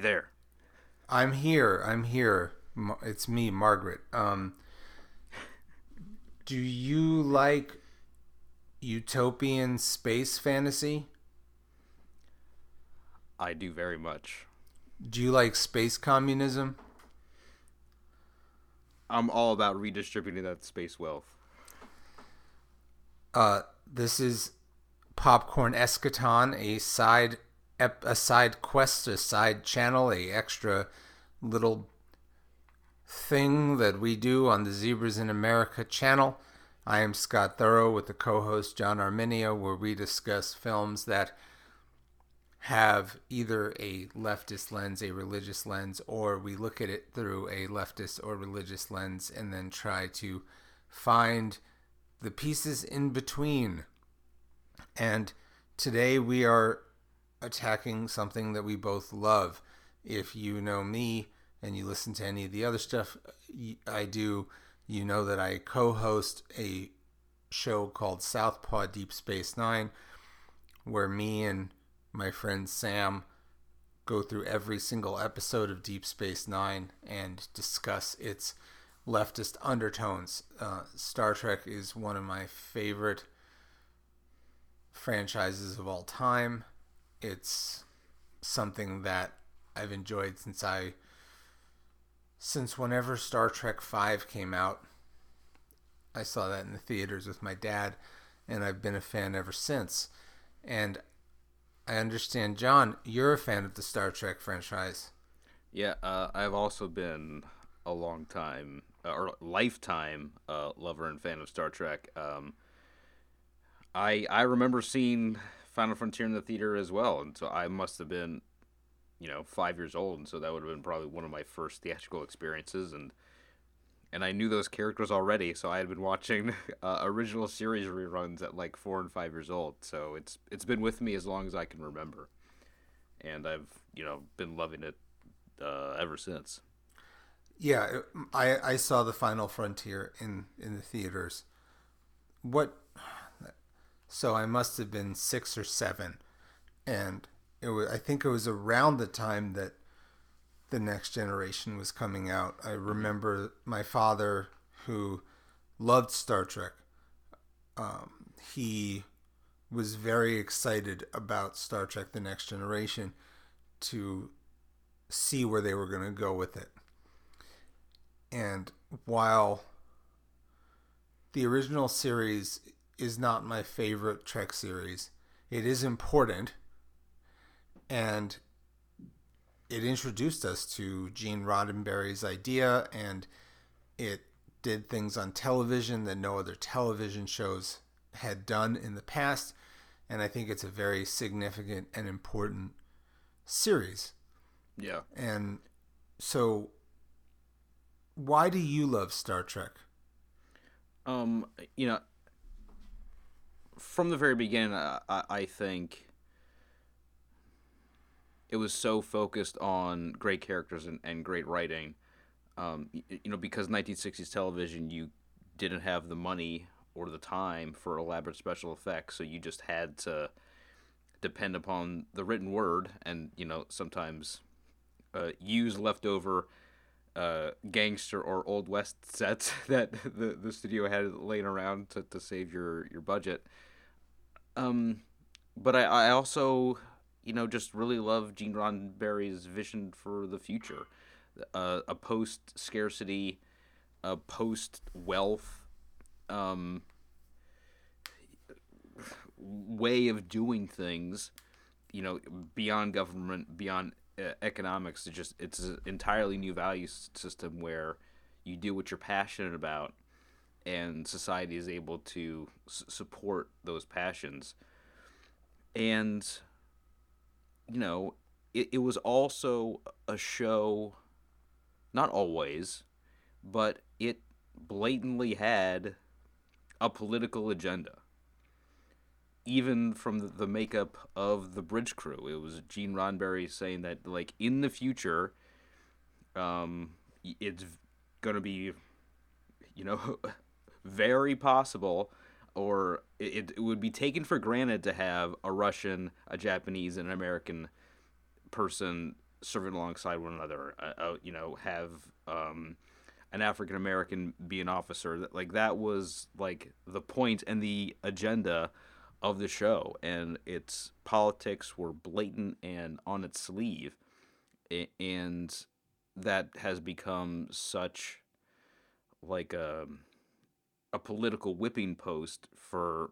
John. Scott, are you there? I'm here. I'm here. It's me, Margaret. Um, do you like utopian space fantasy? I do very much. Do you like space communism? I'm all about redistributing that space wealth. Uh, this is Popcorn Eschaton, a side ep- a side quest, a side channel, a extra little thing that we do on the Zebras in America channel. I am Scott Thorough with the co-host John Arminio, where we discuss films that have either a leftist lens, a religious lens, or we look at it through a leftist or religious lens and then try to find the pieces in between. And today we are attacking something that we both love. If you know me and you listen to any of the other stuff I do, you know that I co host a show called Southpaw Deep Space Nine, where me and my friend Sam go through every single episode of Deep Space Nine and discuss its leftist undertones. Uh, Star Trek is one of my favorite franchises of all time. It's something that I've enjoyed since I since whenever Star Trek 5 came out. I saw that in the theaters with my dad and I've been a fan ever since. And I understand, John, you're a fan of the Star Trek franchise. Yeah, uh, I've also been a long time uh, or lifetime uh, lover and fan of Star Trek. Um, I I remember seeing Final Frontier in the theater as well, and so I must have been, you know, five years old, and so that would have been probably one of my first theatrical experiences, and and I knew those characters already, so I had been watching uh, original series reruns at like four and five years old. So it's it's been with me as long as I can remember, and I've you know been loving it uh, ever since. Yeah, I I saw the Final Frontier in in the theaters. What? So I must have been six or seven, and it was I think it was around the time that the next generation was coming out. I remember my father, who loved Star Trek, um, he was very excited about Star Trek The Next Generation to see where they were going to go with it. And while the original series is not my favorite Trek series, it is important and it introduced us to Gene Roddenberry's idea, and it did things on television that no other television shows had done in the past. And I think it's a very significant and important series. Yeah. And so, why do you love Star Trek? Um, you know, from the very beginning, I, I think it was so focused on great characters and, and great writing. Um, you, you know, because 1960s television, you didn't have the money or the time for elaborate special effects, so you just had to depend upon the written word and, you know, sometimes uh, use leftover uh, gangster or old west sets that the, the studio had laying around to, to save your, your budget. Um, but I, I also you know, just really love Gene Roddenberry's vision for the future. Uh, a post scarcity, a post wealth um, way of doing things, you know, beyond government, beyond uh, economics. It's just it's an entirely new value system where you do what you're passionate about, and society is able to s- support those passions. And you know, it, it was also a show, not always, but it blatantly had a political agenda. Even from the, makeup of the bridge crew, it was Gene Roddenberry saying that, like, in the future, um, it's gonna be, you know, very possible or it, it would be taken for granted to have a Russian, a Japanese, and an American person serving alongside one another. Uh, uh, you know, have um, an African American be an officer. Like that was like the point and the agenda of the show, and its politics were blatant and on its sleeve, and that has become such like a a political whipping post for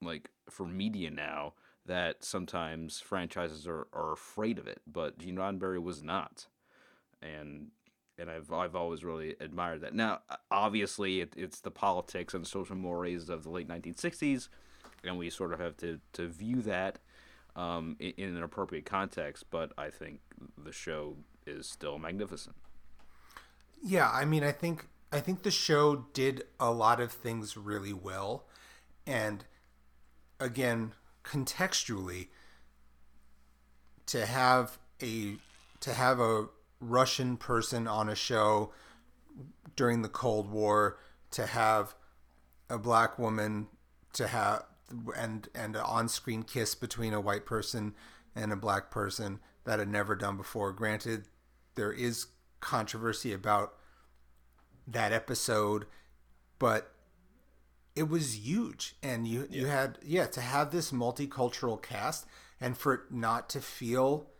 like for media now that sometimes franchises are, are afraid of it, but Gene Roddenberry was not, and and I've I've always really admired that. Now, obviously, it, it's the politics and social mores of the late 1960s, and we sort of have to to view that um, in, in an appropriate context. But I think the show is still magnificent. Yeah, I mean, I think I think the show did a lot of things really well, and again, contextually, to have a to have a Russian person on a show during the Cold War, to have a black woman, to have and and an on-screen kiss between a white person and a black person that had never done before. Granted, there is controversy about that episode, but it was huge. And you yeah. you had yeah to have this multicultural cast and for it not to feel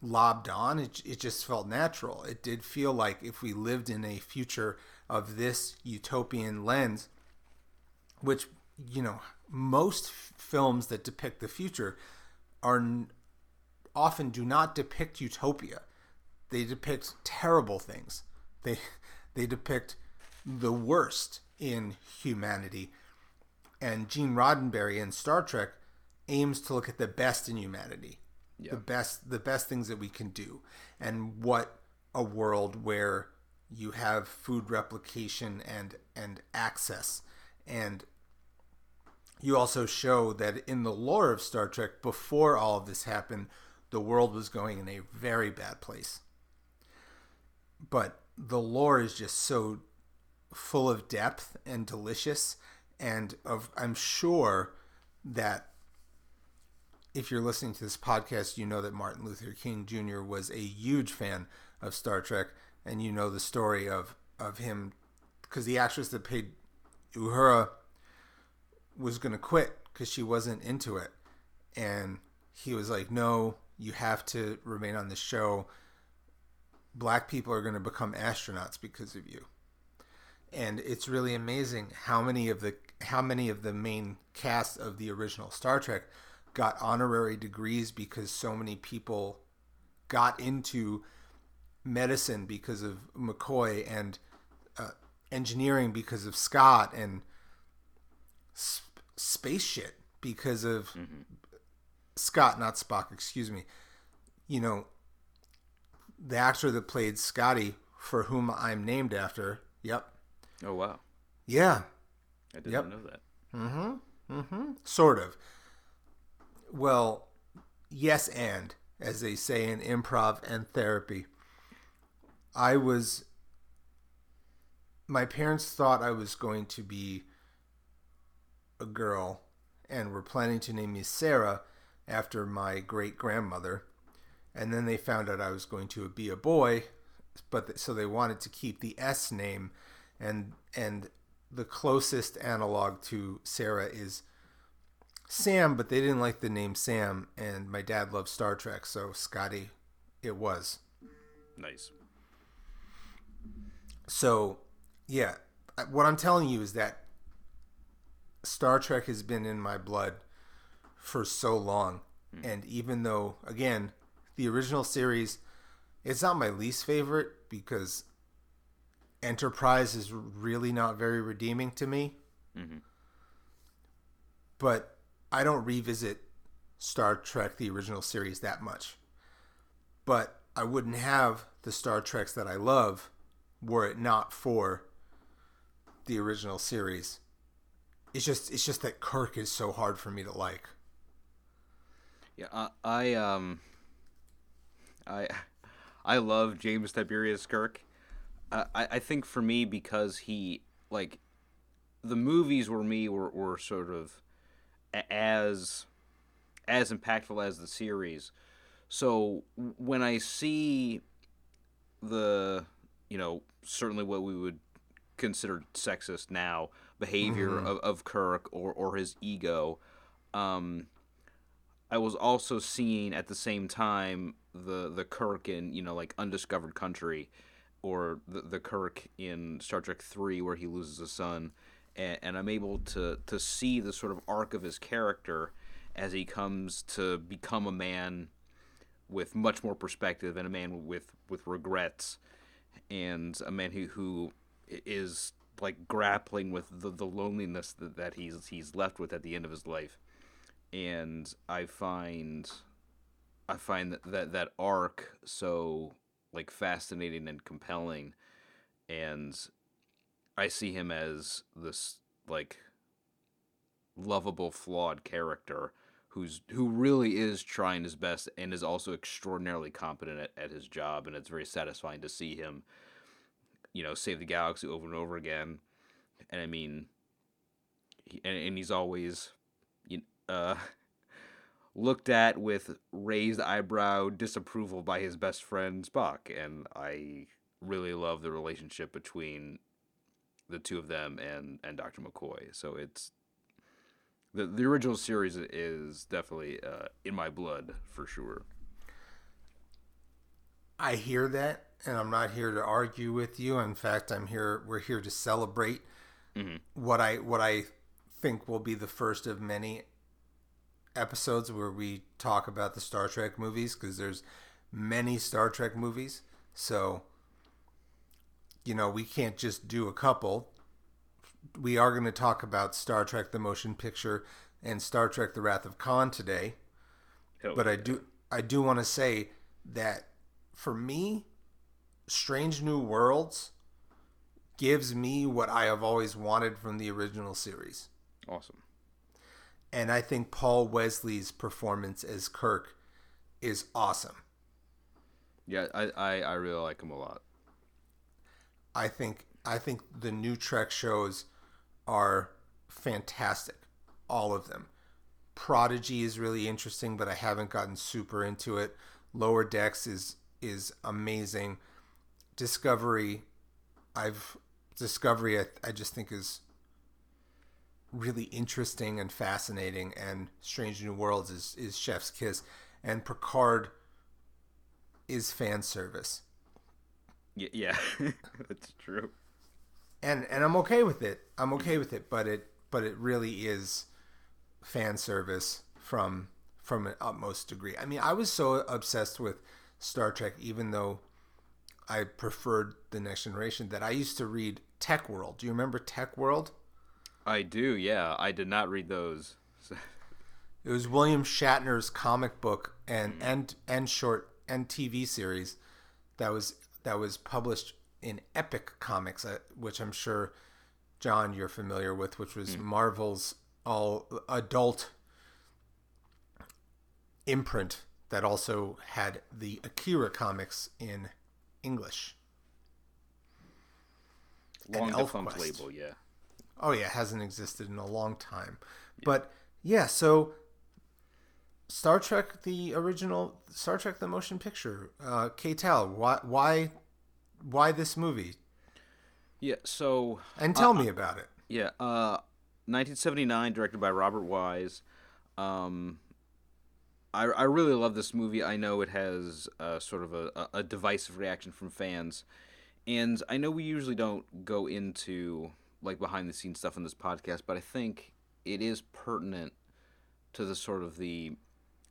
lobbed on it, it just felt natural. It did feel like if we lived in a future of this utopian lens which you know most films that depict the future are often do not depict utopia. They depict terrible things. They they depict the worst in humanity. And Gene Roddenberry in Star Trek aims to look at the best in humanity. Yeah. The best the best things that we can do and what a world where you have food replication and and access and you also show that in the lore of Star Trek before all of this happened the world was going in a very bad place but the lore is just so full of depth and delicious and of I'm sure that if you're listening to this podcast, you know that Martin Luther King Jr. was a huge fan of Star Trek, and you know the story of of him because the actress that played Uhura was going to quit because she wasn't into it, and he was like, "No, you have to remain on the show. Black people are going to become astronauts because of you." and it's really amazing how many of the how many of the main cast of the original Star Trek got honorary degrees because so many people got into medicine because of McCoy and uh, engineering because of Scott and sp- space shit because of mm-hmm. Scott, not Spock, excuse me. You know, the actor that played Scotty, for whom I'm named after, yep, Oh wow. Yeah. I didn't yep. know that. Mm-hmm. Mm-hmm. Sort of. Well, yes and, as they say in improv and therapy. I was my parents thought I was going to be a girl and were planning to name me Sarah after my great grandmother. And then they found out I was going to be a boy, but so they wanted to keep the S name and and the closest analog to Sarah is Sam, but they didn't like the name Sam, and my dad loved Star Trek, so Scotty, it was. Nice. So, yeah, what I'm telling you is that Star Trek has been in my blood for so long, mm. and even though, again, the original series, it's not my least favorite because Enterprise is really not very redeeming to me. Mm-hmm. But I don't revisit Star Trek, the original series, that much. But I wouldn't have the Star Treks that I love were it not for the original series. It's just it's just that Kirk is so hard for me to like. Yeah, I, I um I I love James Tiberius Kirk I, I think for me because he like the movies were me were, were sort of as as impactful as the series. So when I see the you know certainly what we would consider sexist now behavior of, of Kirk or, or his ego, um, I was also seeing at the same time the the Kirk in you know like Undiscovered Country, or the the Kirk in Star Trek Three where he loses a son, and, and I'm able to to see the sort of arc of his character as he comes to become a man with much more perspective and a man with with regrets and a man who who is like grappling with the, the loneliness that, that he's he's left with at the end of his life and i find i find that that, that arc so like fascinating and compelling and i see him as this like lovable flawed character who's who really is trying his best and is also extraordinarily competent at, at his job and it's very satisfying to see him you know save the galaxy over and over again and i mean he, and, and he's always uh looked at with raised eyebrow disapproval by his best friend Spock and I really love the relationship between the two of them and and Dr. McCoy so it's the the original series is definitely uh, in my blood for sure. I hear that, and I'm not here to argue with you. In fact, I'm here. We're here to celebrate what I what I think will be the first of many episodes where we talk about the Star Trek movies because there's many Star Trek movies. So, you know, we can't just do a couple. We are going to talk about Star Trek the motion picture and Star Trek the Wrath of Khan today. Hell But I do I do want to say that for me, Strange New Worlds gives me what I have always wanted from the original series. awesome. And I think Paul Wesley's performance as Kirk is awesome. Yeah, I, I, I really like him a lot. I think I think the new Trek shows are fantastic. All of them. Prodigy is really interesting, but I haven't gotten super into it. Lower Decks is is amazing. Discovery, I've Discovery I, I just think is really interesting and fascinating and Strange New Worlds is is Chef's Kiss and Picard is fan service. Yeah, yeah, that's true. and and I'm okay with it. I'm okay with it, but it but it really is fan service from from an utmost degree. I mean, I was so obsessed with Star Trek, even though I preferred the Next Generation, that I used to read TekWar. Do you remember TekWar? I do. Yeah, I did not read those. It was William Shatner's comic book and and and short and TV series that was that was published in Epic Comics, uh, which I'm sure John you're familiar with, which was Marvel's all adult imprint that also had the Akira comics in English. Long defunct label. Yeah. Oh yeah, it hasn't existed in a long time. But yeah, so Star Trek, the original Star Trek, the motion picture. Uh, K-Tal, why, why, why this movie? Yeah. So And tell me about it. Yeah, uh, 1979, directed by Robert Wise. Um, I, I really love this movie. I know it has uh, sort of a- a divisive reaction from fans, and I know we usually don't go into like behind the scenes stuff in this podcast, but I think it is pertinent to the sort of the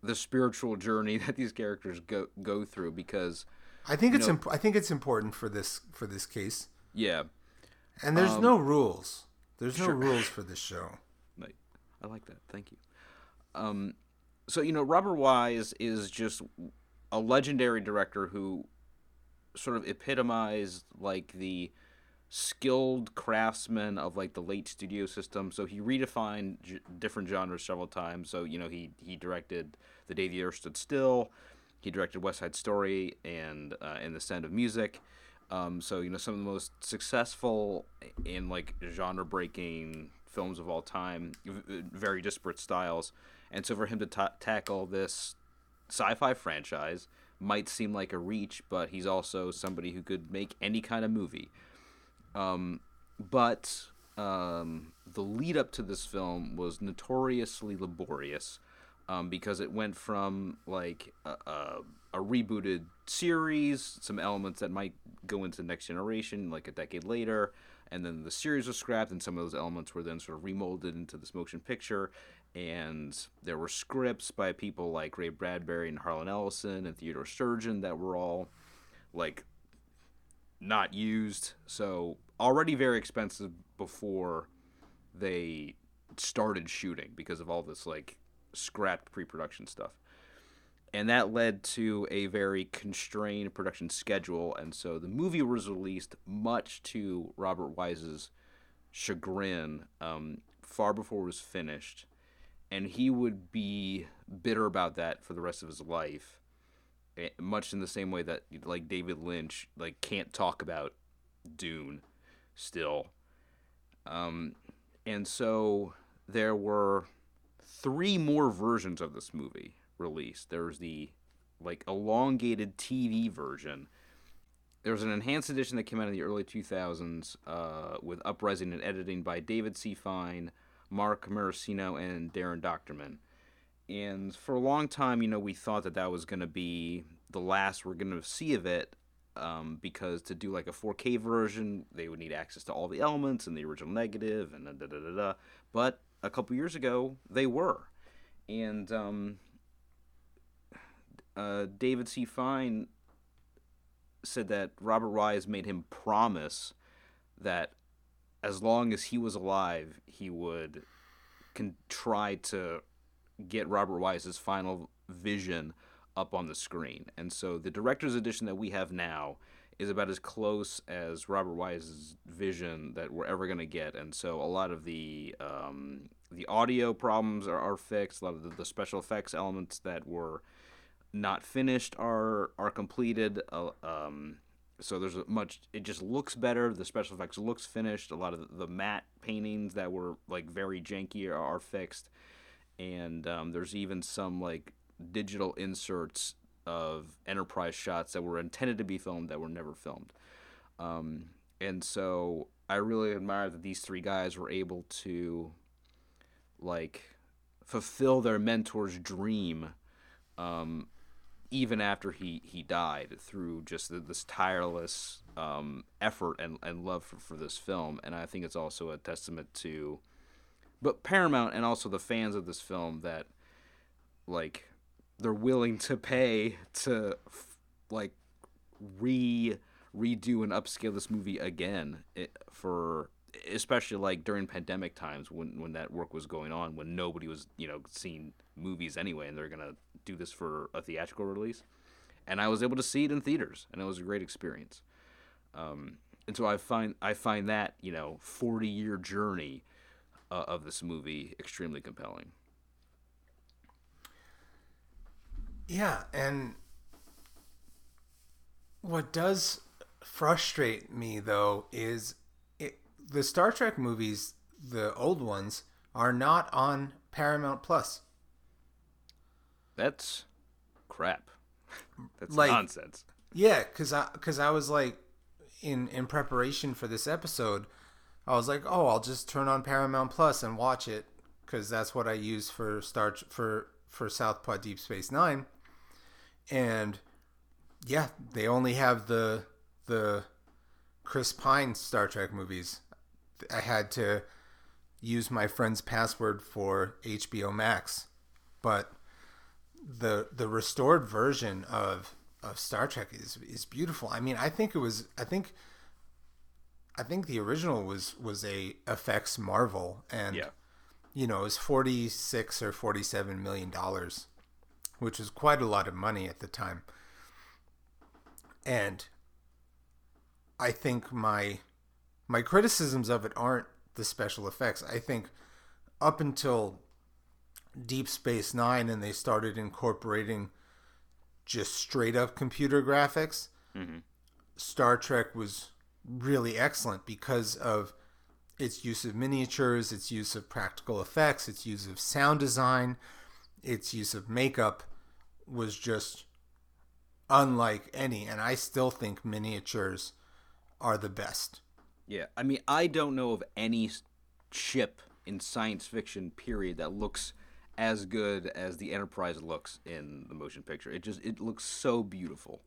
the spiritual journey that these characters go go through because I think it's know- imp- I think it's important for this for this case. yeah, And there's no rules. There's no rules for this show. Like, I like that. Thank you. Um, so you know, Robert Wise is just a legendary director who sort of epitomized like the skilled craftsman of like the late studio system. So he redefined different genres several times. So you know, he he directed The Day the Earth Stood Still. He directed West Side Story and uh, and The Sound of Music. Um, so you know some of the most successful in like genre breaking films of all time, very disparate styles, and so for him to ta- tackle this sci-fi franchise might seem like a reach, but he's also somebody who could make any kind of movie. Um, but um, the lead up to this film was notoriously laborious um, because it went from like a, a, a, rebooted series, some elements that might go into next generation, like a decade later, and then the series was scrapped, and some of those elements were then sort of remolded into this motion picture. And there were scripts by people like Ray Bradbury and Harlan Ellison and Theodore Sturgeon that were all like not used. So already very expensive before they started shooting because of all this like scrapped pre-production stuff. And that led to a very constrained production schedule and so the movie was released much to robert wise's chagrin um, far before it was finished and he would be bitter about that for the rest of his life eh, much in the same way that like david lynch like can't talk about dune still um, and so there were three more versions of this movie released. There was the like elongated TV version. There was an enhanced edition that came out in the early 2000s uh, with uprising and editing by David C. Fein, Mark Matessino, and Daren Dochterman. And for a long time, you know, we thought that that was going to be the last we're going to see of it um, because to do like a 4K version, they would need access to all the elements and the original negative and da da da da. But a couple years ago, they were, and um, uh, David C. Fein said that Robert Wise made him promise that as long as he was alive, he would can try to get Robert Wise's final vision up on the screen. And so the director's edition that we have now is about as close as Robert Wise's vision that we're ever going to get. And so a lot of the um, the audio problems are, are fixed. A lot of the, the, special effects elements that were not finished are are completed. Uh, um, so there's a much. It just looks better. The special effects looks finished. A lot of the, matte paintings that were like very janky are, are fixed. And um, there's even some like digital inserts of enterprise shots that were intended to be filmed that were never filmed. Um, and so I really admire that these three guys were able to like fulfill their mentor's dream um, even after he, he died through just this tireless um, effort and, and love for, for this film. And I think it's also a testament to but Paramount and also the fans of this film that like they're willing to pay to like re redo and upscale this movie again eh, for especially like during pandemic times when when that work was going on when nobody was you know seeing movies anyway and they're gonna do this for a theatrical release. And I was able to see it in theaters and it was a great experience. Um, and so I find I find that you know 40 year journey uh, of this movie extremely compelling Yeah, and what does frustrate me though is it, the Star Trek movies, the old ones, are not on Paramount Plus. That's crap. That's like, nonsense. Yeah, cuz I cuz I was like in in preparation for this episode, I was like, "Oh, I'll just turn on Paramount Plus and watch it cuz that's what I use for Star for for Southpaw Deep Space 9." And yeah, they only have the the Chris Pine Star Trek movies. I had to use my friend's password for HBO Max, but the the restored version of of Star Trek is is beautiful. I mean, I think it was I think I think the original was was a effects marvel and yeah. you know, it was 46 or 47 million dollars which was quite a lot of money at the time. And I think my my criticisms of it aren't the special effects. I think up until Deep Space 9 and they started incorporating just straight up computer graphics, mm-hmm. Star Trek was really excellent because of its use of miniatures, its use of practical effects, its use of sound design, its use of makeup was just unlike any. And I still think miniatures are the best. Yeah, I mean, I don't know of any ship in science fiction period that looks as good as the Enterprise looks in the motion picture. It just it looks so beautiful.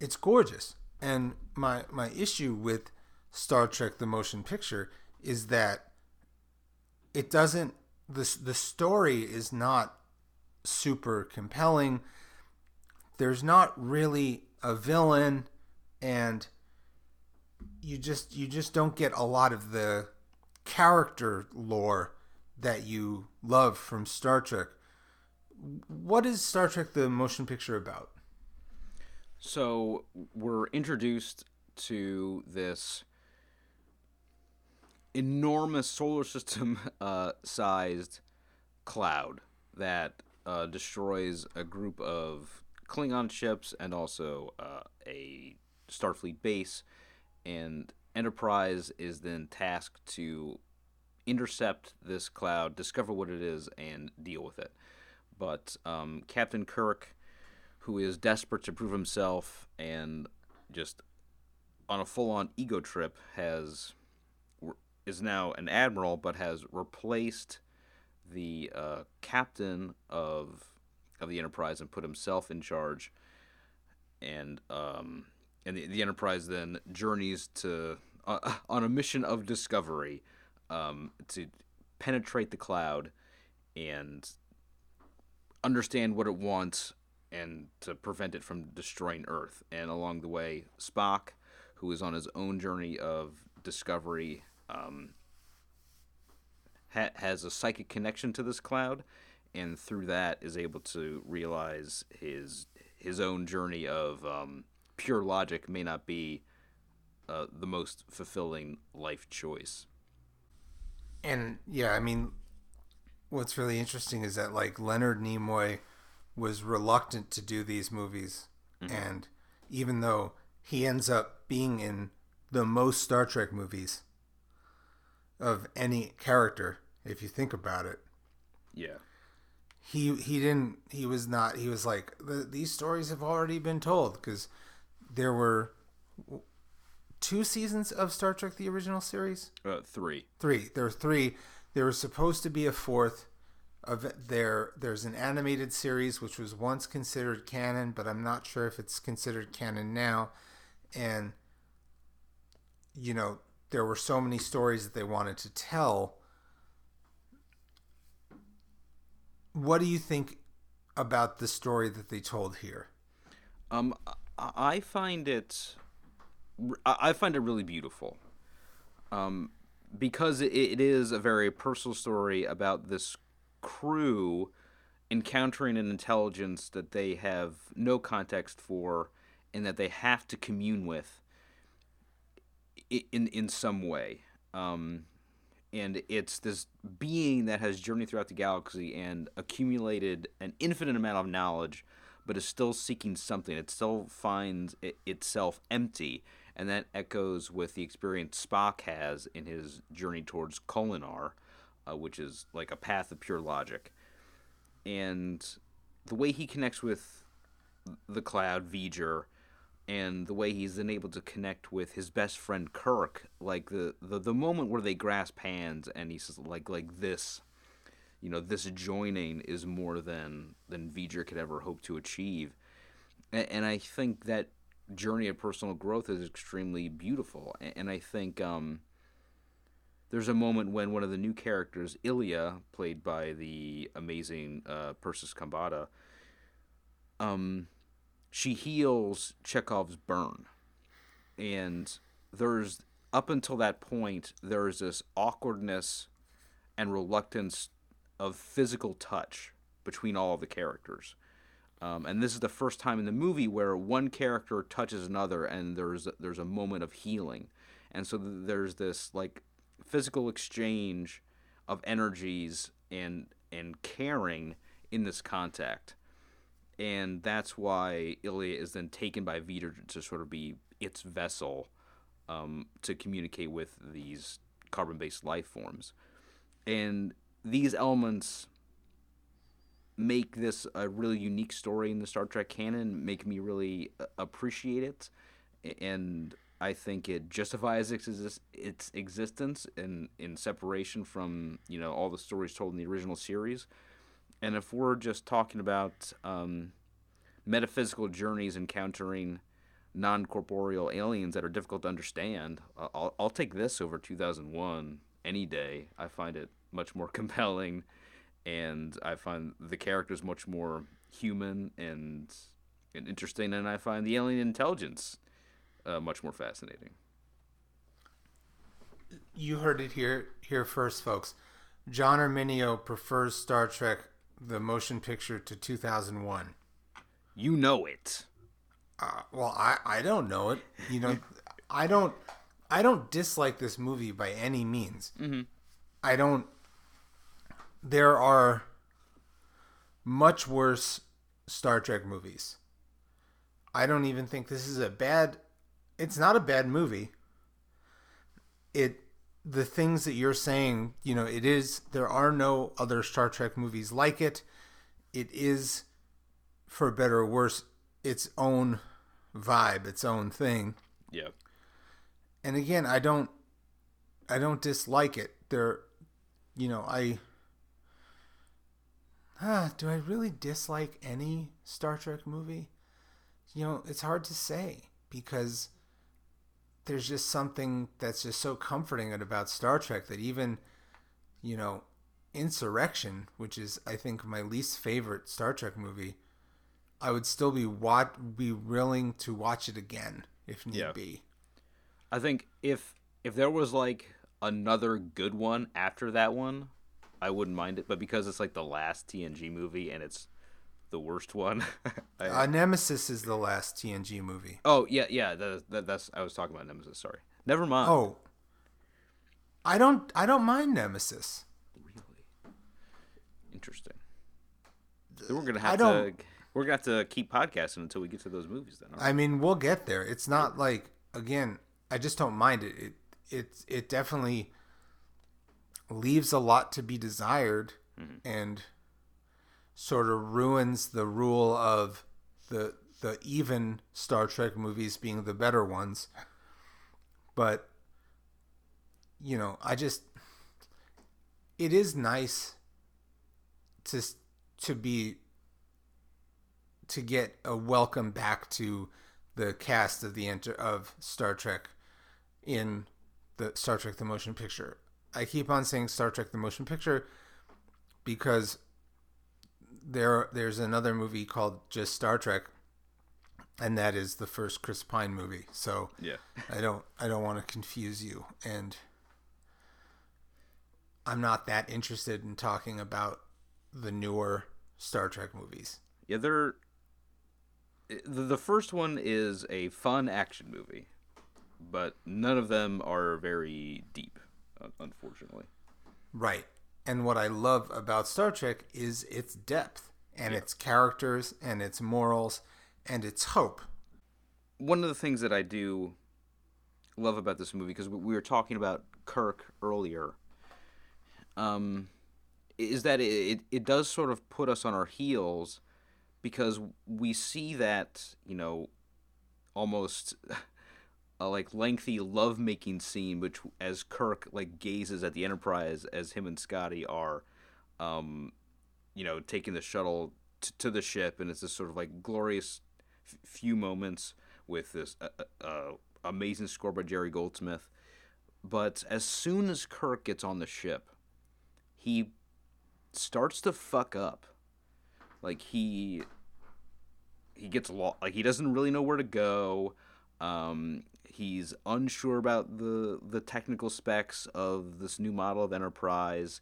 It's gorgeous. And my my issue with Star Trek the motion picture is that it doesn't the the story is not super compelling. There's not really a villain and you just you just don't get a lot of the character lore that you love from Star Trek. What is Star Trek the motion picture about? So we're introduced to this enormous solar system uh, sized cloud that uh, destroys a group of Klingon ships and also uh, a Starfleet base. And Enterprise is then tasked to intercept this cloud, discover what it is, and deal with it. But um, Captain Kirk, who is desperate to prove himself and just on a full-on ego trip, has is now an admiral, but has replaced the uh, captain of of the Enterprise and put himself in charge. And um, and the, the Enterprise then journeys to uh, on a mission of discovery um, to penetrate the cloud and understand what it wants and to prevent it from destroying Earth. And along the way, Spock, who is on his own journey of discovery, um, ha- has a psychic connection to this cloud, and through that is able to realize his his own journey of um, pure logic may not be uh, the most fulfilling life choice. And yeah, I mean, what's really interesting is that like Leonard Nimoy was reluctant to do these movies, mm-hmm. and even though he ends up being in the most Star Trek movies of any character, if you think about it. Yeah. He he didn't he was not he was like the, these stories have already been told because there were two seasons of Star Trek the original series. Uh, three. Three. There were three. There was supposed to be a fourth. Of there, there's an animated series which was once considered canon, but I'm not sure if it's considered canon now. And you know, there were so many stories that they wanted to tell. What do you think about the story that they told here? Um, I find it, I find it really beautiful, um, because it, is a very personal story about this crew encountering an intelligence that they have no context for, and that they have to commune with in in some way. Um, and it's this being that has journeyed throughout the galaxy and accumulated an infinite amount of knowledge, but is still seeking something. It still finds it itself empty, and that echoes with the experience Spock has in his journey towards Kolinahr, uh, which is like a path of pure logic. And the way he connects with the cloud, V'ger, and the way he's then able to connect with his best friend Kirk, like the, the, the moment where they grasp hands and he says like like this, you know, this joining is more than than V'ger could ever hope to achieve, and, and, I think that journey of personal growth is extremely beautiful, and, and I think um, there's a moment when one of the new characters, Ilia, played by the amazing uh, Persis Khambatta, um she heals Chekov's burn. And there's up until that point, there's this awkwardness and reluctance of physical touch between all of the characters. Um, and this is the first time in the movie where one character touches another, and there's there's a moment of healing, and so there's this like physical exchange of energies and and caring in this contact and that's why Ilia is then taken by V'ger to sort of be its vessel um, to communicate with these carbon-based life forms, and these elements make this a really unique story in the Star Trek canon, make me really uh, appreciate it, and I think it justifies its, its existence in in separation from you know all the stories told in the original series. And if we're just talking about um, metaphysical journeys encountering non corporeal aliens that are difficult to understand, I'll, I'll take this over 2001 any day. I find it much more compelling, and I find the characters much more human and, and interesting, and I find the alien intelligence uh, much more fascinating. You heard it here here first, folks. John Arminio prefers Star Trek the motion picture to 2001. You know it. Uh, well, I I don't know it. You know, I don't I don't dislike this movie by any means. Mm-hmm. I don't. There are much worse Star Trek movies. I don't even think this is a bad. It's not a bad movie. It the things that you're saying, you know, it is. There are no other Star Trek movies like it. It is, for better or worse, its own vibe, its own thing. Yeah. And again, I don't, I don't dislike it. There, you know, I. Ah, do I really dislike any Star Trek movie? You know, it's hard to say because there's just something that's just so comforting about Star Trek that even, you know, Insurrection, which is I think my least favorite Star Trek movie, I would still be wat- be willing to watch it again if need yeah. be. I think if if there was like another good one after that one, I wouldn't mind it. But because it's like the last TNG movie and it's the worst one, I, uh, Nemesis is the last TNG movie. Oh yeah, yeah. That, that, that's I was talking about Nemesis. Sorry. Never mind. Oh, I don't. I don't mind Nemesis. Really interesting. We're gonna have to we're gonna have to keep podcasting until we get to those movies. Then I mean, we'll get there. It's not like again. I just don't mind it. It it it definitely leaves a lot to be desired, mm-hmm. and sort of ruins the rule of the the even Star Trek movies being the better ones. But you know, I just it is nice to to be to get a welcome back to the cast of the enter of Star Trek in the Star Trek the motion picture. I keep on saying Star Trek the motion picture because there there's another movie called just Star Trek and that is the first Chris Pine movie. So yeah. I don't I don't want to confuse you and I'm not that interested in talking about the newer Star Trek movies. Yeah, they're the first one is a fun action movie, but none of them are very deep, unfortunately. Right. And what I love about Star Trek is its depth and yeah. its characters and its morals and its hope. One of the things that I do love about this movie because we were talking about Kirk earlier. Um, is that it, it does sort of put us on our heels because we see that you know almost a like lengthy lovemaking scene which as Kirk like gazes at the Enterprise as him and Scotty are um you know taking the shuttle t- to the ship and it's this sort of like glorious f- few moments with this uh, uh, uh amazing score by Jerry Goldsmith but as soon as Kirk gets on the ship he starts to fuck up. Like he he gets lost. Like he doesn't really know where to go. Um, he's unsure about the the technical specs of this new model of Enterprise.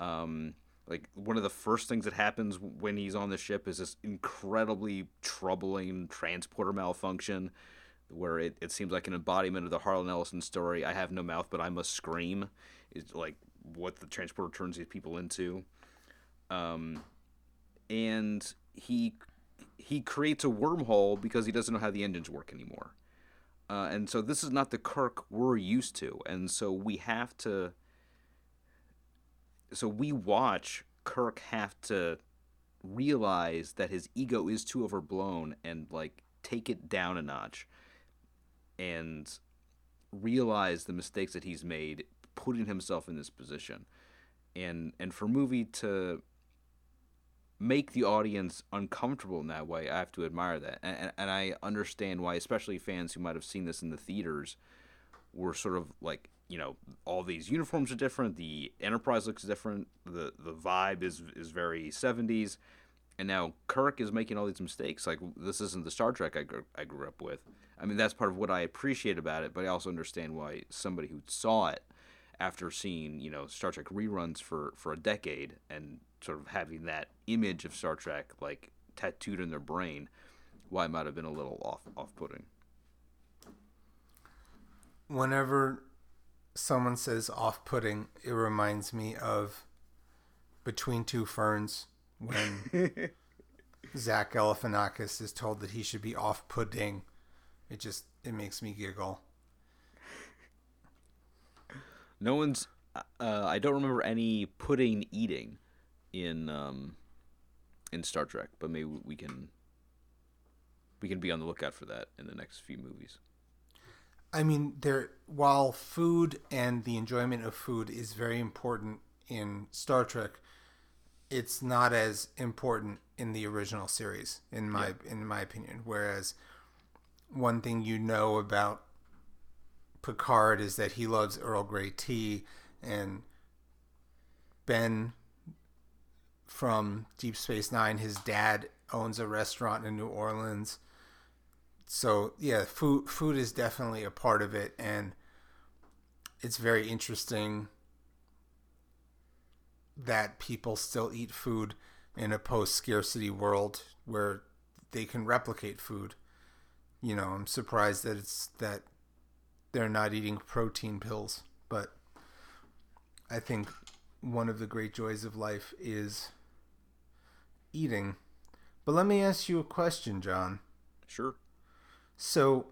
Um, like one of the first things that happens when he's on the ship is this incredibly troubling transporter malfunction where it, it seems like an embodiment of the Harlan Ellison story I have no mouth but I must scream is like what the transporter turns these people into um, and he he creates a wormhole because he doesn't know how the engines work anymore. Uh, and so this is not the Kirk we're used to, and so we have to. So we watch Kirk have to realize that his ego is too overblown and like take it down a notch, and realize the mistakes that he's made, putting himself in this position, and and for movie to make the audience uncomfortable in that way, I have to admire that. And, and I understand why, especially fans who might have seen this in the theaters, were sort of like, you know, all these uniforms are different, the Enterprise looks different, the the vibe is is very 70s, and now Kirk is making all these mistakes. Like this isn't the Star Trek I grew, I grew up with. I mean, that's part of what I appreciate about it, but I also understand why somebody who saw it after seeing, you know, Star Trek reruns for for a decade and sort of having that image of Star Trek like tattooed in their brain, why it might have been a little off off putting. Whenever someone says off putting, it reminds me of Between Two Ferns when Zach Galifianakis is told that he should be off putting. It just it makes me giggle. No one's. Uh, I don't remember any pudding eating in um, in Star Trek, but maybe we can we can be on the lookout for that in the next few movies. I mean, there while food and the enjoyment of food is very important in Star Trek, it's not as important in the original series, in my yeah. in my opinion. Whereas one thing you know about Picard is that he loves Earl Grey tea, and Ben from Deep Space Nine, his dad owns a restaurant in New Orleans. So yeah, food food is definitely a part of it, and it's very interesting that people still eat food in a post scarcity world where they can replicate food. You know, I'm surprised that it's that they're not eating protein pills, but I think one of the great joys of life is eating. But let me ask you a question, John. Sure. So,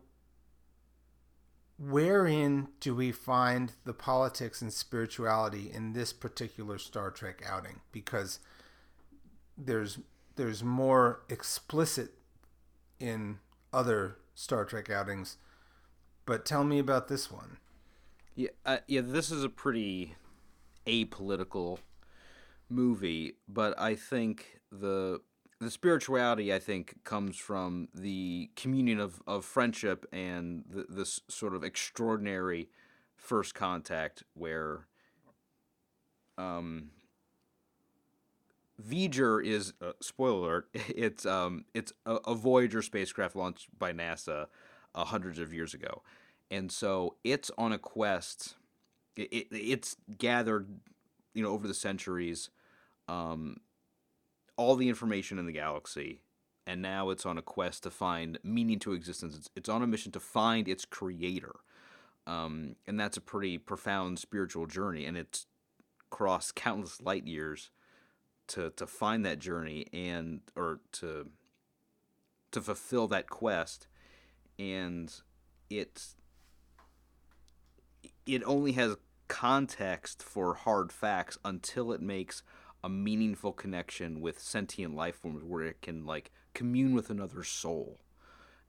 wherein do we find the politics and spirituality in this particular Star Trek outing? Because there's there's more explicit in other Star Trek outings, but tell me about this one. Yeah, uh, yeah, this is a pretty apolitical movie, but I think the the spirituality I think comes from the communion of, of friendship and the, this sort of extraordinary first contact where um V'ger is uh, spoiler alert. It's um it's a, a Voyager spacecraft launched by NASA uh, hundreds of years ago, and so it's on a quest. It, it, it's gathered, you know, over the centuries um, all the information in the galaxy, and now it's on a quest to find meaning to existence. It's, it's on a mission to find its creator. Um, and that's a pretty profound spiritual journey, and it's crossed countless light years to to find that journey and or to to fulfill that quest, and it it only has context for hard facts until it makes a meaningful connection with sentient life forms where it can like commune with another soul.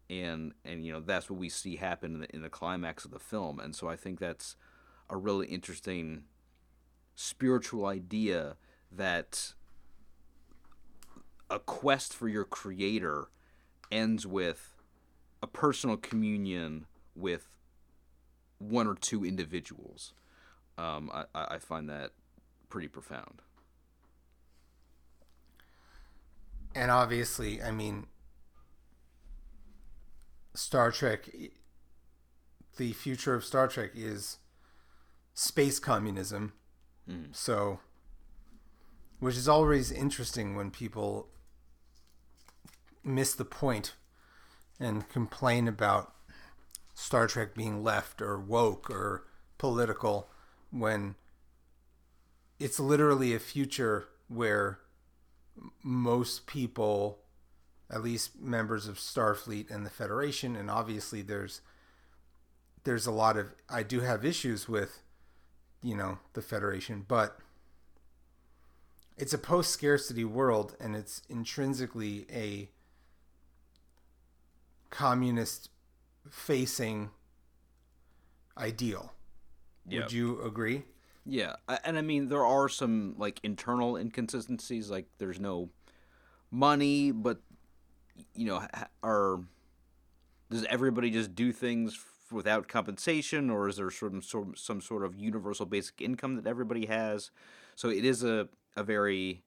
And and you know that's what we see happen in the, in the climax of the film. And so i think that's a really interesting spiritual idea that a quest for your creator ends with a personal communion with one or two individuals. Um, I, I find that pretty profound and obviously, I mean, Star Trek, the future of Star Trek is space communism. Mm. So, which is always interesting when people miss the point and complain about Star Trek being left or woke or political when it's literally a future where most people at least members of Starfleet and the Federation, and obviously there's there's a lot of I do have issues with, you know, the Federation, but it's a post scarcity world and it's intrinsically a communist facing ideal. Yeah. Would you agree? Yeah, and I mean there are some like internal inconsistencies. Like there's no money, but you know, are does everybody just do things without compensation, or is there some sort some sort of universal basic income that everybody has? So it is a a very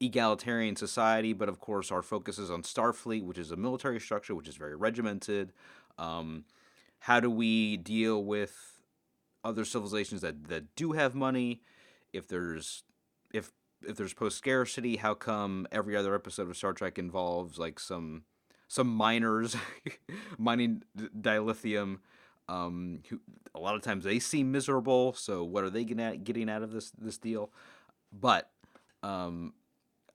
egalitarian society, but of course our focus is on Starfleet, which is a military structure, which is very regimented. Um, how do we deal with other civilizations that, that do have money? If there's if if there's post scarcity, how come every other episode of Star Trek involves like some some miners mining dilithium? Um, who a lot of times they seem miserable. So what are they getting at, getting out of this this deal? But um,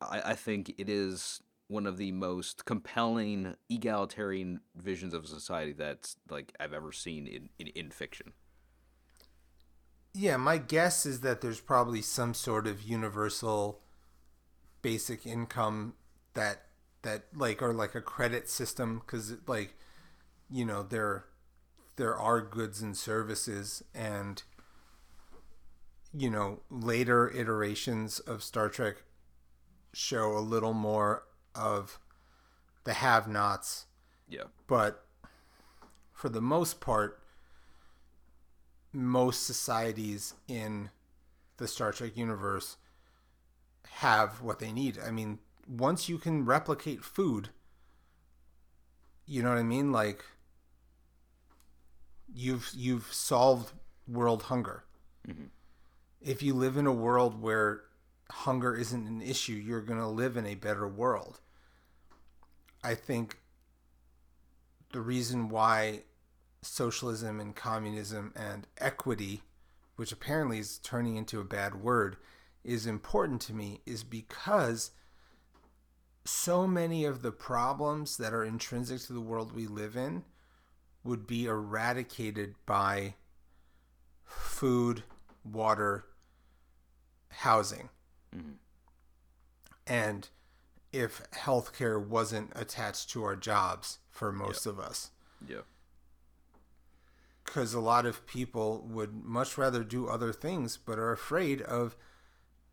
I, I think it is one of the most compelling egalitarian visions of society that's like I've ever seen in, in, in fiction. Yeah, my guess is that there's probably some sort of universal basic income that that like or like a credit system cuz like you know there there are goods and services and you know later iterations of Star Trek show a little more of the have-nots Yeah. but for the most part, most societies in the Star Trek universe have what they need. I mean, once you can replicate food, you know what I mean? Like you've you've solved world hunger. Mm-hmm. If you live in a world where hunger isn't an issue, you're going to live in a better world. I think the reason why socialism and communism and equity, which apparently is turning into a bad word, is important to me is because so many of the problems that are intrinsic to the world we live in would be eradicated by food, water, housing. Mm-hmm. And if healthcare wasn't attached to our jobs for most of us. Yeah. Because a lot of people would much rather do other things, but are afraid of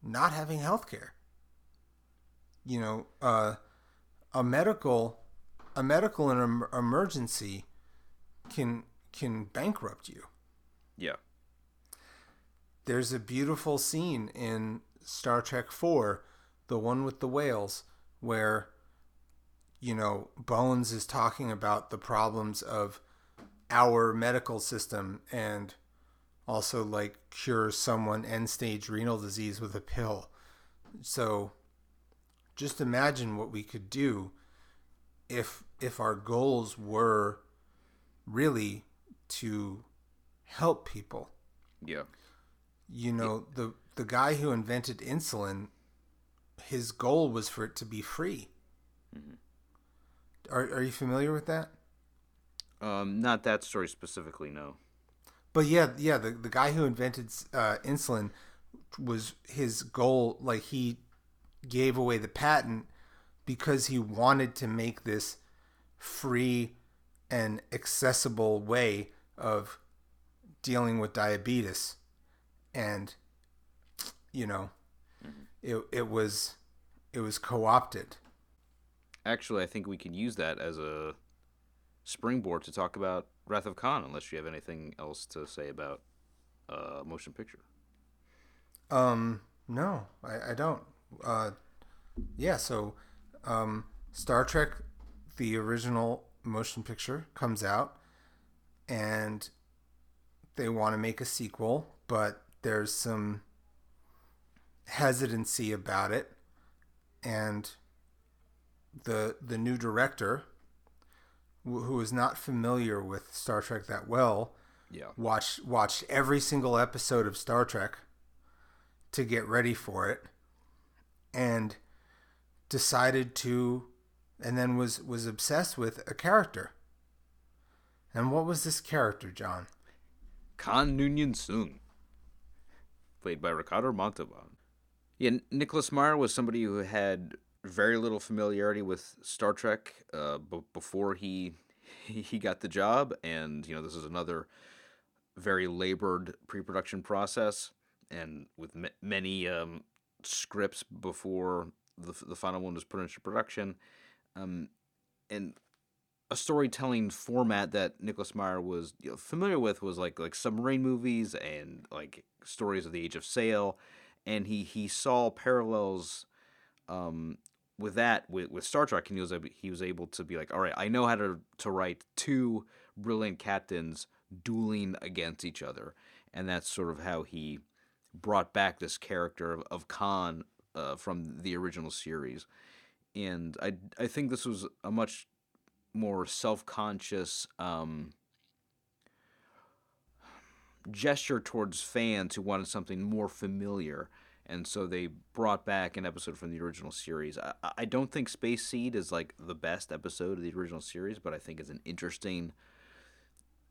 not having healthcare. You know, uh, a medical, a medical em- emergency can can bankrupt you. Yeah. There's a beautiful scene in Star Trek 4, the one with the whales, where, you know, Bones is talking about the problems of our medical system and also like cure someone end stage renal disease with a pill. So just imagine what we could do if if our goals were really to help people Yeah. you know the the guy who invented insulin his goal was for it to be free mm-hmm. are, are you familiar with that Um, not that story specifically, no. but yeah yeah the, the guy who invented uh, insulin was his goal like he gave away the patent because he wanted to make this free and accessible way of dealing with diabetes. And you know it, it was it was co-opted. Actually, I think we can use that as a springboard to talk about Wrath of Khan, unless you have anything else to say about uh, motion picture. Um, no, I, I don't. Uh, yeah, so um, Star Trek, the original motion picture, comes out, and they want to make a sequel, but there's some hesitancy about it, and the the new director, who is not familiar with Star Trek that well, Yeah. watched watched every single episode of Star Trek to get ready for it and decided to and then was was obsessed with a character. And what was this character, John? Khan Noonien Singh, played by Ricardo Montalban. Yeah, Nicholas Meyer was somebody who had very little familiarity with Star Trek uh, b- before he he got the job, and you know this is another very labored pre-production process, and with m- many um, scripts before the the final one was put into production, um, and a storytelling format that Nicholas Meyer was you know, familiar with was like like submarine movies and like stories of the Age of Sail, and he he saw parallels um, with that with, with Star Trek, he was he was able to be like, all right, I know how to to write two brilliant captains dueling against each other, and that's sort of how he brought back this character of, of Khan uh, from the original series, and I I think this was a much more self conscious. Um, gesture towards fans who wanted something more familiar and so they brought back an episode from the original series. I, I don't think Space Seed is like the best episode of the original series, but I think it's an interesting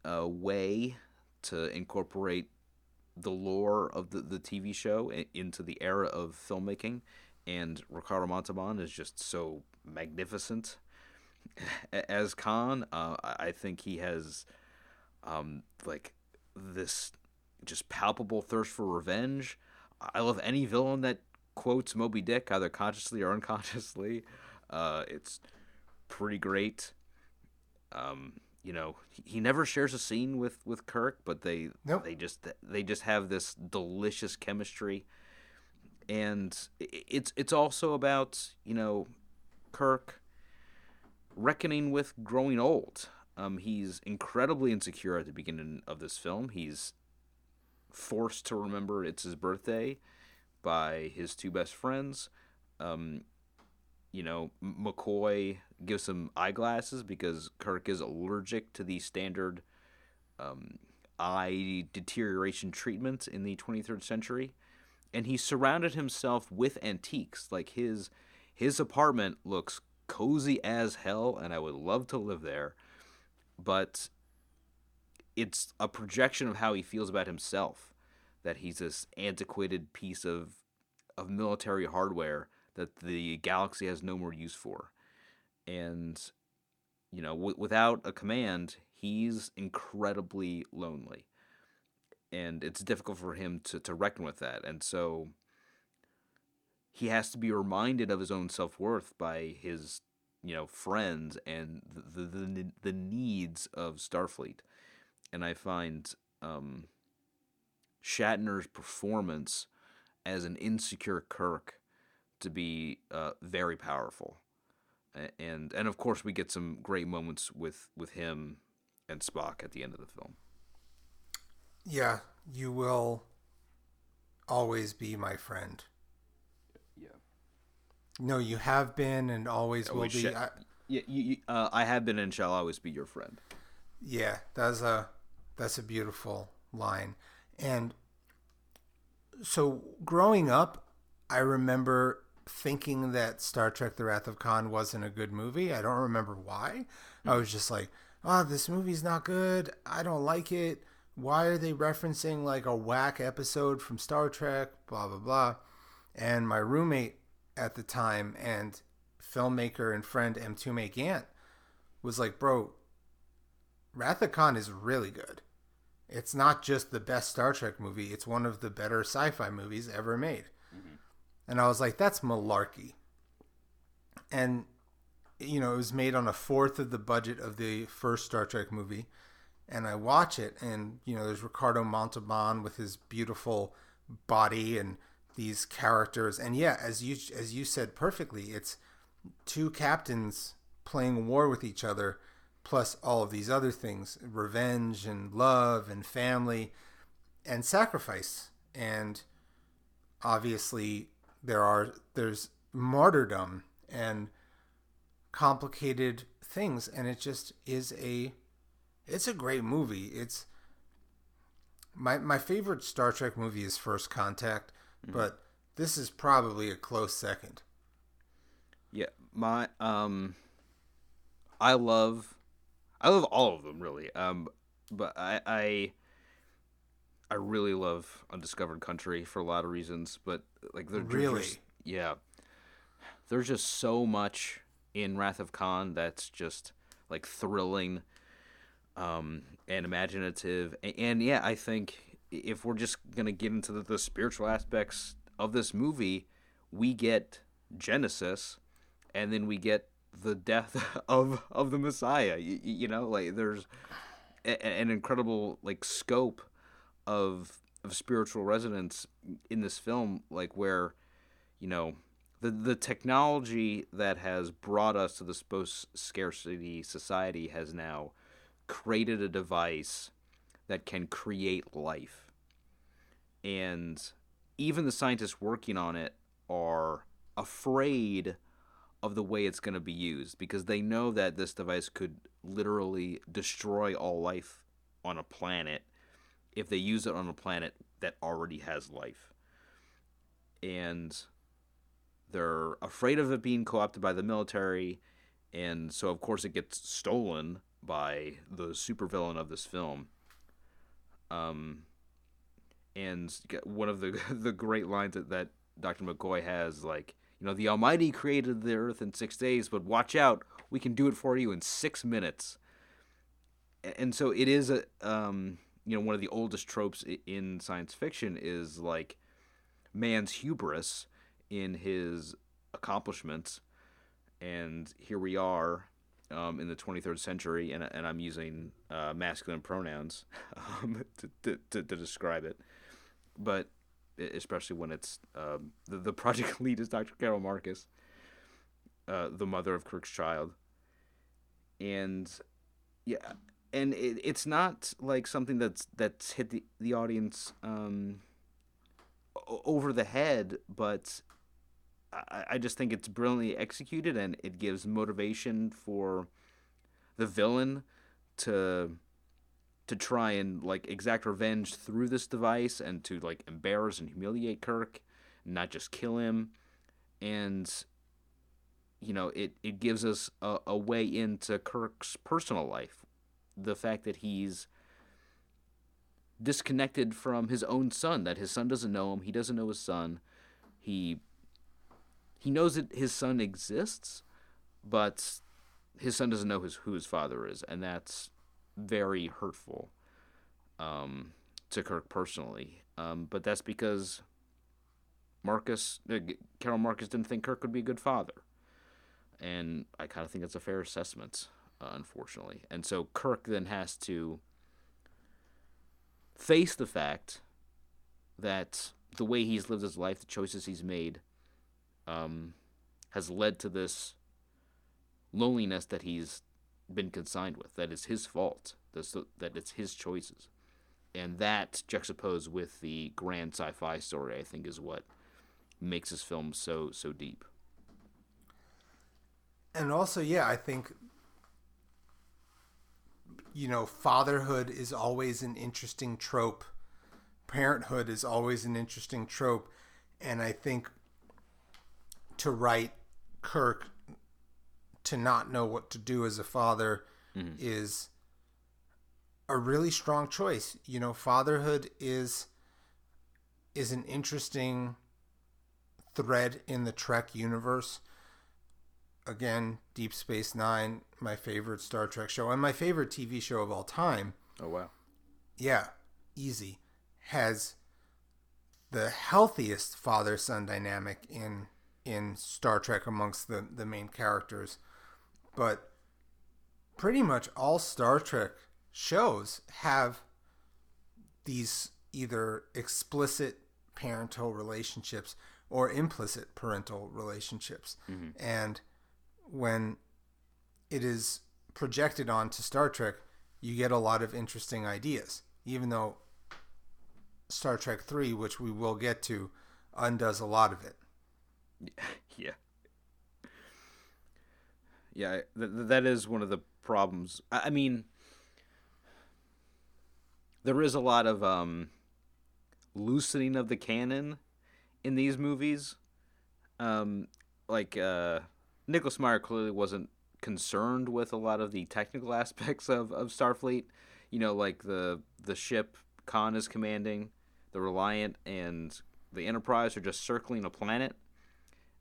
uh, way to incorporate the lore of the, the TV show into the era of filmmaking. And Ricardo Montalban is just so magnificent as Khan. Uh, I think he has um, like this just palpable thirst for revenge I love any villain that quotes Moby Dick, either consciously or unconsciously. Uh, it's pretty great. Um, you know, he, he never shares a scene with, with Kirk, but they nope. they just they just have this delicious chemistry, and it's it's also about you know Kirk reckoning with growing old. Um, he's incredibly insecure at the beginning of this film. He's forced to remember it's his birthday by his two best friends. Um, you know, McCoy gives him eyeglasses because Kirk is allergic to the standard um, eye deterioration treatments in the 23rd century. And he surrounded himself with antiques. Like his his apartment looks cozy as hell, and I would love to live there. But it's a projection of how he feels about himself that he's this antiquated piece of of military hardware that the galaxy has no more use for. And you know w- without a command he's incredibly lonely. And it's difficult for him to, to reckon with that. And so he has to be reminded of his own self-worth by his you know friends and the the, the, the needs of starfleet and I find um, Shatner's performance as an insecure Kirk to be uh, very powerful, and and of course we get some great moments with with him and Spock at the end of the film. Yeah, you will always be my friend. Yeah. No, you have been and always will be. Sh- I, yeah, you, uh, I have been and shall always be your friend. Yeah, that's a that's a beautiful line. And so growing up, I remember thinking that Star Trek The Wrath of Khan wasn't a good movie. I don't remember why. I was just like, oh, this movie's not good. I don't like it. Why are they referencing like a whack episode from Star Trek? Blah, blah, blah. And my roommate at the time and filmmaker and friend M2 Gant was like, bro, Wrath of Khan is really good. It's not just the best Star Trek movie, it's one of the better sci fi movies ever made. Mm-hmm. And I was like, that's malarkey. And, you know, it was made on a fourth of the budget of the first Star Trek movie. And I watch it, and, you know, there's Ricardo Montalban with his beautiful body and these characters. And yeah, as you as you said perfectly, it's two captains playing war with each other plus all of these other things revenge and love and family and sacrifice. And obviously there are there's martyrdom and complicated things. And it just is a it's a great movie. It's my my favorite Star Trek movie is First Contact mm-hmm. but this is probably a close second. Yeah my um I love, I love all of them really. Um, but I, I, I really love Undiscovered Country for a lot of reasons. But like, they're, Really? just- yeah, there's just so much in Wrath of Khan that's just like thrilling, um, and imaginative. And, and yeah, I think if we're just gonna get into the, the spiritual aspects of this movie, we get Genesis, and then we get the death of of the Messiah. You, you know, like there's a, an incredible like scope of of spiritual resonance in this film, like where you know the the technology that has brought us to this post scarcity society has now created a device that can create life and even the scientists working on it are afraid of the way it's going to be used because they know that this device could literally destroy all life on a planet if they use it on a planet that already has life. And they're afraid of it being co opted by the military, and so of course it gets stolen by the supervillain of this film. Um, and one of the the great lines that, that Dr. McCoy has, like, you know, the Almighty created the Earth in six days, but watch out, we can do it for you in six minutes. And so it is a, um, you know, one of the oldest tropes in science fiction is like man's hubris in his accomplishments, and here we are. Um, in the 23rd century, and, and I'm using uh, masculine pronouns um, to, to, to, describe it but especially when it's um, the, the project lead is Dr. Carol Marcus, uh, the mother of Kirk's child, and yeah, and it, it's not like something that's that's hit the the audience um, over the head, but I, I just think it's brilliantly executed and it gives motivation for the villain to to try and like exact revenge through this device and to like embarrass and humiliate Kirk, not just kill him. And you know, it, it gives us a, a way into Kirk's personal life. The fact that he's disconnected from his own son, that his son doesn't know him, he doesn't know his son. He he knows that his son exists, but his son doesn't know his, who his father is, and that's very hurtful um, to Kirk personally. Um, but that's because Marcus, uh, Carol Marcus, didn't think Kirk would be a good father, and I kind of think that's a fair assessment, uh, unfortunately. And so Kirk then has to face the fact that the way he's lived his life, the choices he's made, um, has led to this loneliness that he's been consigned with. That is his fault. That it's his choices, and that juxtaposed with the grand sci-fi story, I think, is what makes this film so so deep. and also yeah i think you know fatherhood is always an interesting trope parenthood is always an interesting trope and i think to write kirk to not know what to do as a father mm-hmm. is a really strong choice you know fatherhood is is an interesting thread in the trek universe again, Deep Space Nine, my favorite Star Trek show, and my favorite TV show of all time. Oh wow! Yeah, easy. Has the healthiest father son dynamic in in Star Trek amongst the, the main characters. But pretty much all Star Trek shows have these either explicit parental relationships or implicit parental relationships. Mm-hmm. And when it is projected onto Star Trek, you get a lot of interesting ideas. Even though Star Trek 3, which we will get to, undoes a lot of it. yeah. Yeah, th- th- that is one of the problems. I, I mean, there is a lot of um, loosening of the canon in these movies. Um, like uh, Nicholas Meyer clearly wasn't concerned with a lot of the technical aspects of, of Starfleet. You know, like the the ship Khan is commanding, the Reliant and the Enterprise are just circling a planet,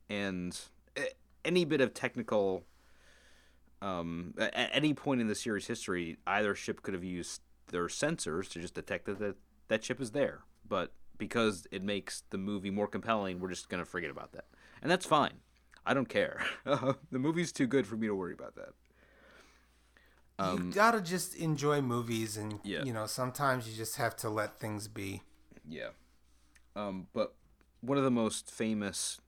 and any bit of technical. Um, at any point in the series history, either ship could have used their sensors to just detect that that, that ship is there. But because it makes the movie more compelling, we're just gonna forget about that, and that's fine. I don't care. the movie's too good for me to worry about that. Um, you gotta just enjoy movies, and yeah. you know sometimes you just have to let things be. Yeah. Um, but one of the most famous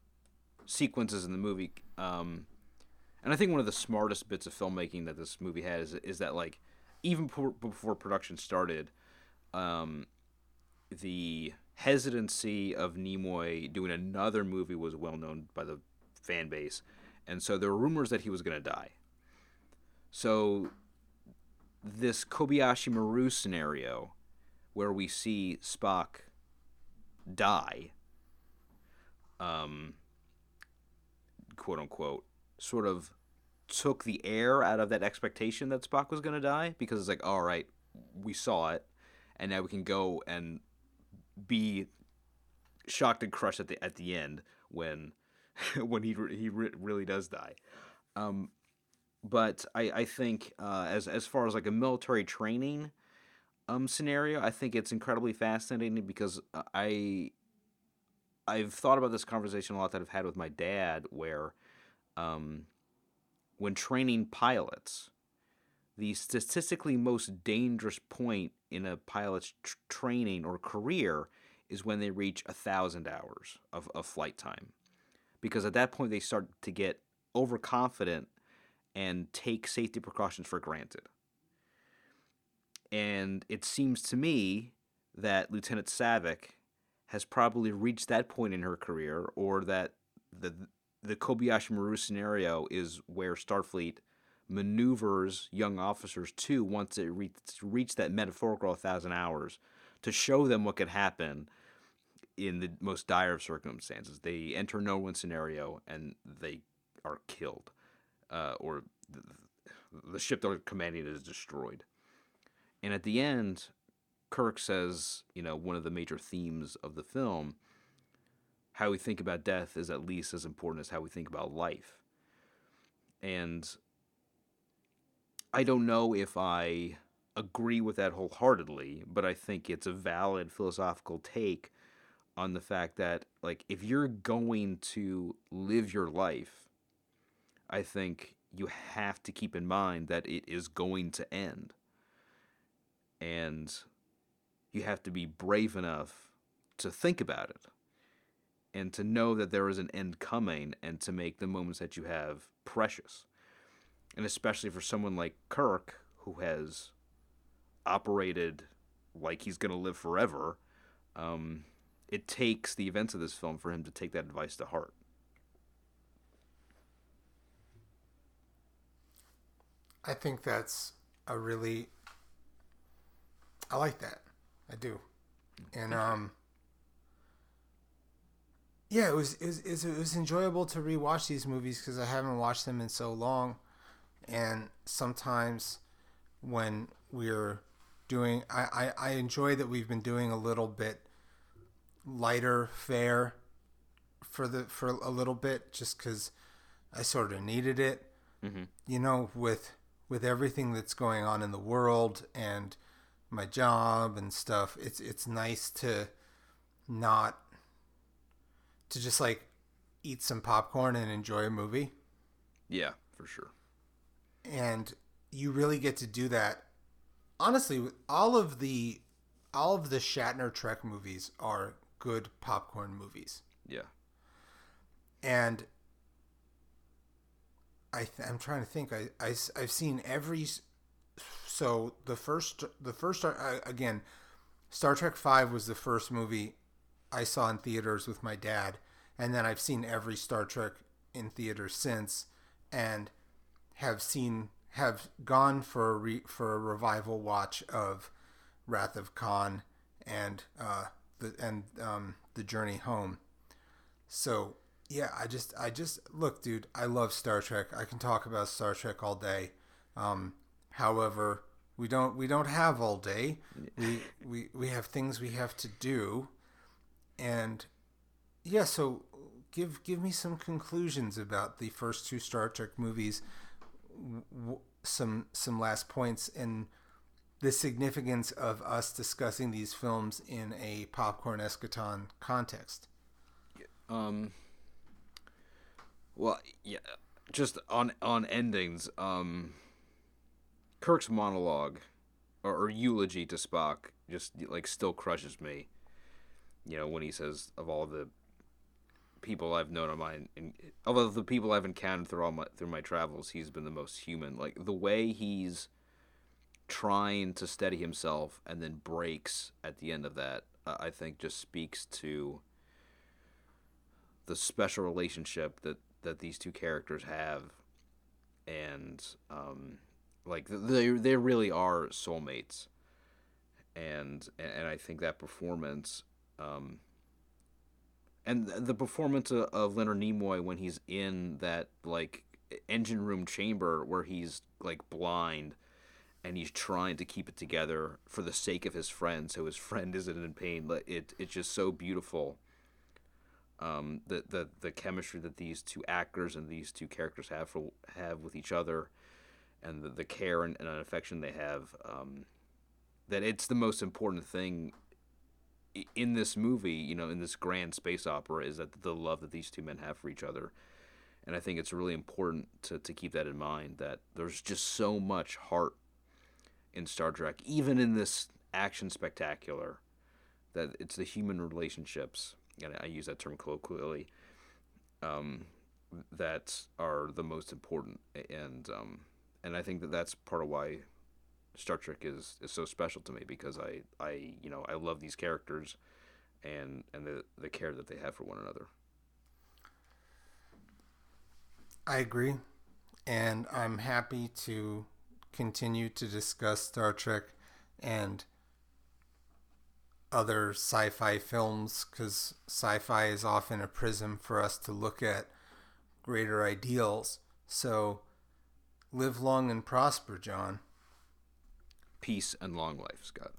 sequences in the movie, um, and I think one of the smartest bits of filmmaking that this movie has is that like even before production started, um, the hesitancy of Nimoy doing another movie was well known by the fan base, and so there were rumors that he was going to die. So this Kobayashi Maru scenario, where we see Spock die, um, quote unquote, sort of took the air out of that expectation that Spock was going to die because it's like, all right, we saw it, and now we can go and be shocked and crushed at the at the end when when he he really does die. Um, but I I think uh, as as far as like a military training um scenario, I think it's incredibly fascinating because I I've thought about this conversation a lot that I've had with my dad where um when training pilots the statistically most dangerous point in a pilot's tr- training or career is when they reach a thousand hours of, of flight time because at that point they start to get overconfident and take safety precautions for granted. And it seems to me that Lieutenant Saavik has probably reached that point in her career, or that the the Kobayashi Maru scenario is where Starfleet maneuvers young officers to once it re- reach that metaphorical thousand hours to show them what could happen in the most dire of circumstances. They enter no win scenario and they are killed, uh, or the, the ship they're commanding is destroyed. And at the end, Kirk says, you know, one of the major themes of the film how we think about death is at least as important as how we think about life. And I don't know if I agree with that wholeheartedly, but I think it's a valid philosophical take on the fact that like if you're going to live your life, I think you have to keep in mind that it is going to end. And you have to be brave enough to think about it and to know that there is an end coming and to make the moments that you have precious. And especially for someone like Kirk, who has operated like he's going to live forever, um, it takes the events of this film for him to take that advice to heart. I think that's a really I like that. I do. And um yeah, it was it was, it was enjoyable to rewatch these movies because I haven't watched them in so long, and sometimes when we're doing, I, I, I enjoy that we've been doing a little bit lighter fare for the for a little bit just because I sort of needed it. Mm-hmm. You know, with with everything that's going on in the world and my job and stuff, it's it's nice to not to just like eat some popcorn and enjoy a movie. Yeah, for sure. And you really get to do that. Honestly, all of the all of the Shatner Trek movies are good popcorn movies. Yeah. And I th- I'm trying to think. I, I I've seen every. So the first the first uh, again, Star Trek Five was the first movie I saw in theaters with my dad, and then I've seen every Star Trek in theaters since, and have seen have gone for a re, for a revival watch of Wrath of Khan and uh, the and um, the journey home. So Yeah, I just, I just look, dude. I love Star Trek. I can talk about Star Trek all day. Um, however, we don't, we don't have all day. We, we, we have things we have to do, and yeah. So, give, give me some conclusions about the first two Star Trek movies. W- some, some last points and the significance of us discussing these films in a popcorn eschaton context. Um. Well, yeah, just on on endings. Um. Kirk's monologue, or, or eulogy to Spock, just like still crushes me. You know when he says of all the people I've known on my, although the people I've encountered through all my through my travels, he's been the most human. Like the way he's trying to steady himself and then breaks at the end of that, I think just speaks to the special relationship that that these two characters have, and um, like they they really are soulmates, and and I think that performance. Um, and the performance of, Leonard Nimoy when he's in that like engine room chamber where he's like blind and he's trying to keep it together for the sake of his friend so his friend isn't in pain it it's just so beautiful um, the, the the chemistry that these two actors and these two characters have for, have with each other and the, the care and, and affection they have um, that it's the most important thing in this movie you know in this grand space opera is that the love that these two men have for each other. And I think it's really important to, to keep that in mind that there's just so much heart in Star Trek, even in this action spectacular, that it's the human relationships, and I use that term colloquially, um, that are the most important, and um, and I think that that's part of why Star Trek is, is so special to me because I, I you know I love these characters, and and the the care that they have for one another. I agree, and I'm happy to continue to discuss Star Trek and other sci fi films because sci fi is often a prism for us to look at greater ideals. So live long and prosper, John. Peace and long life, Scott.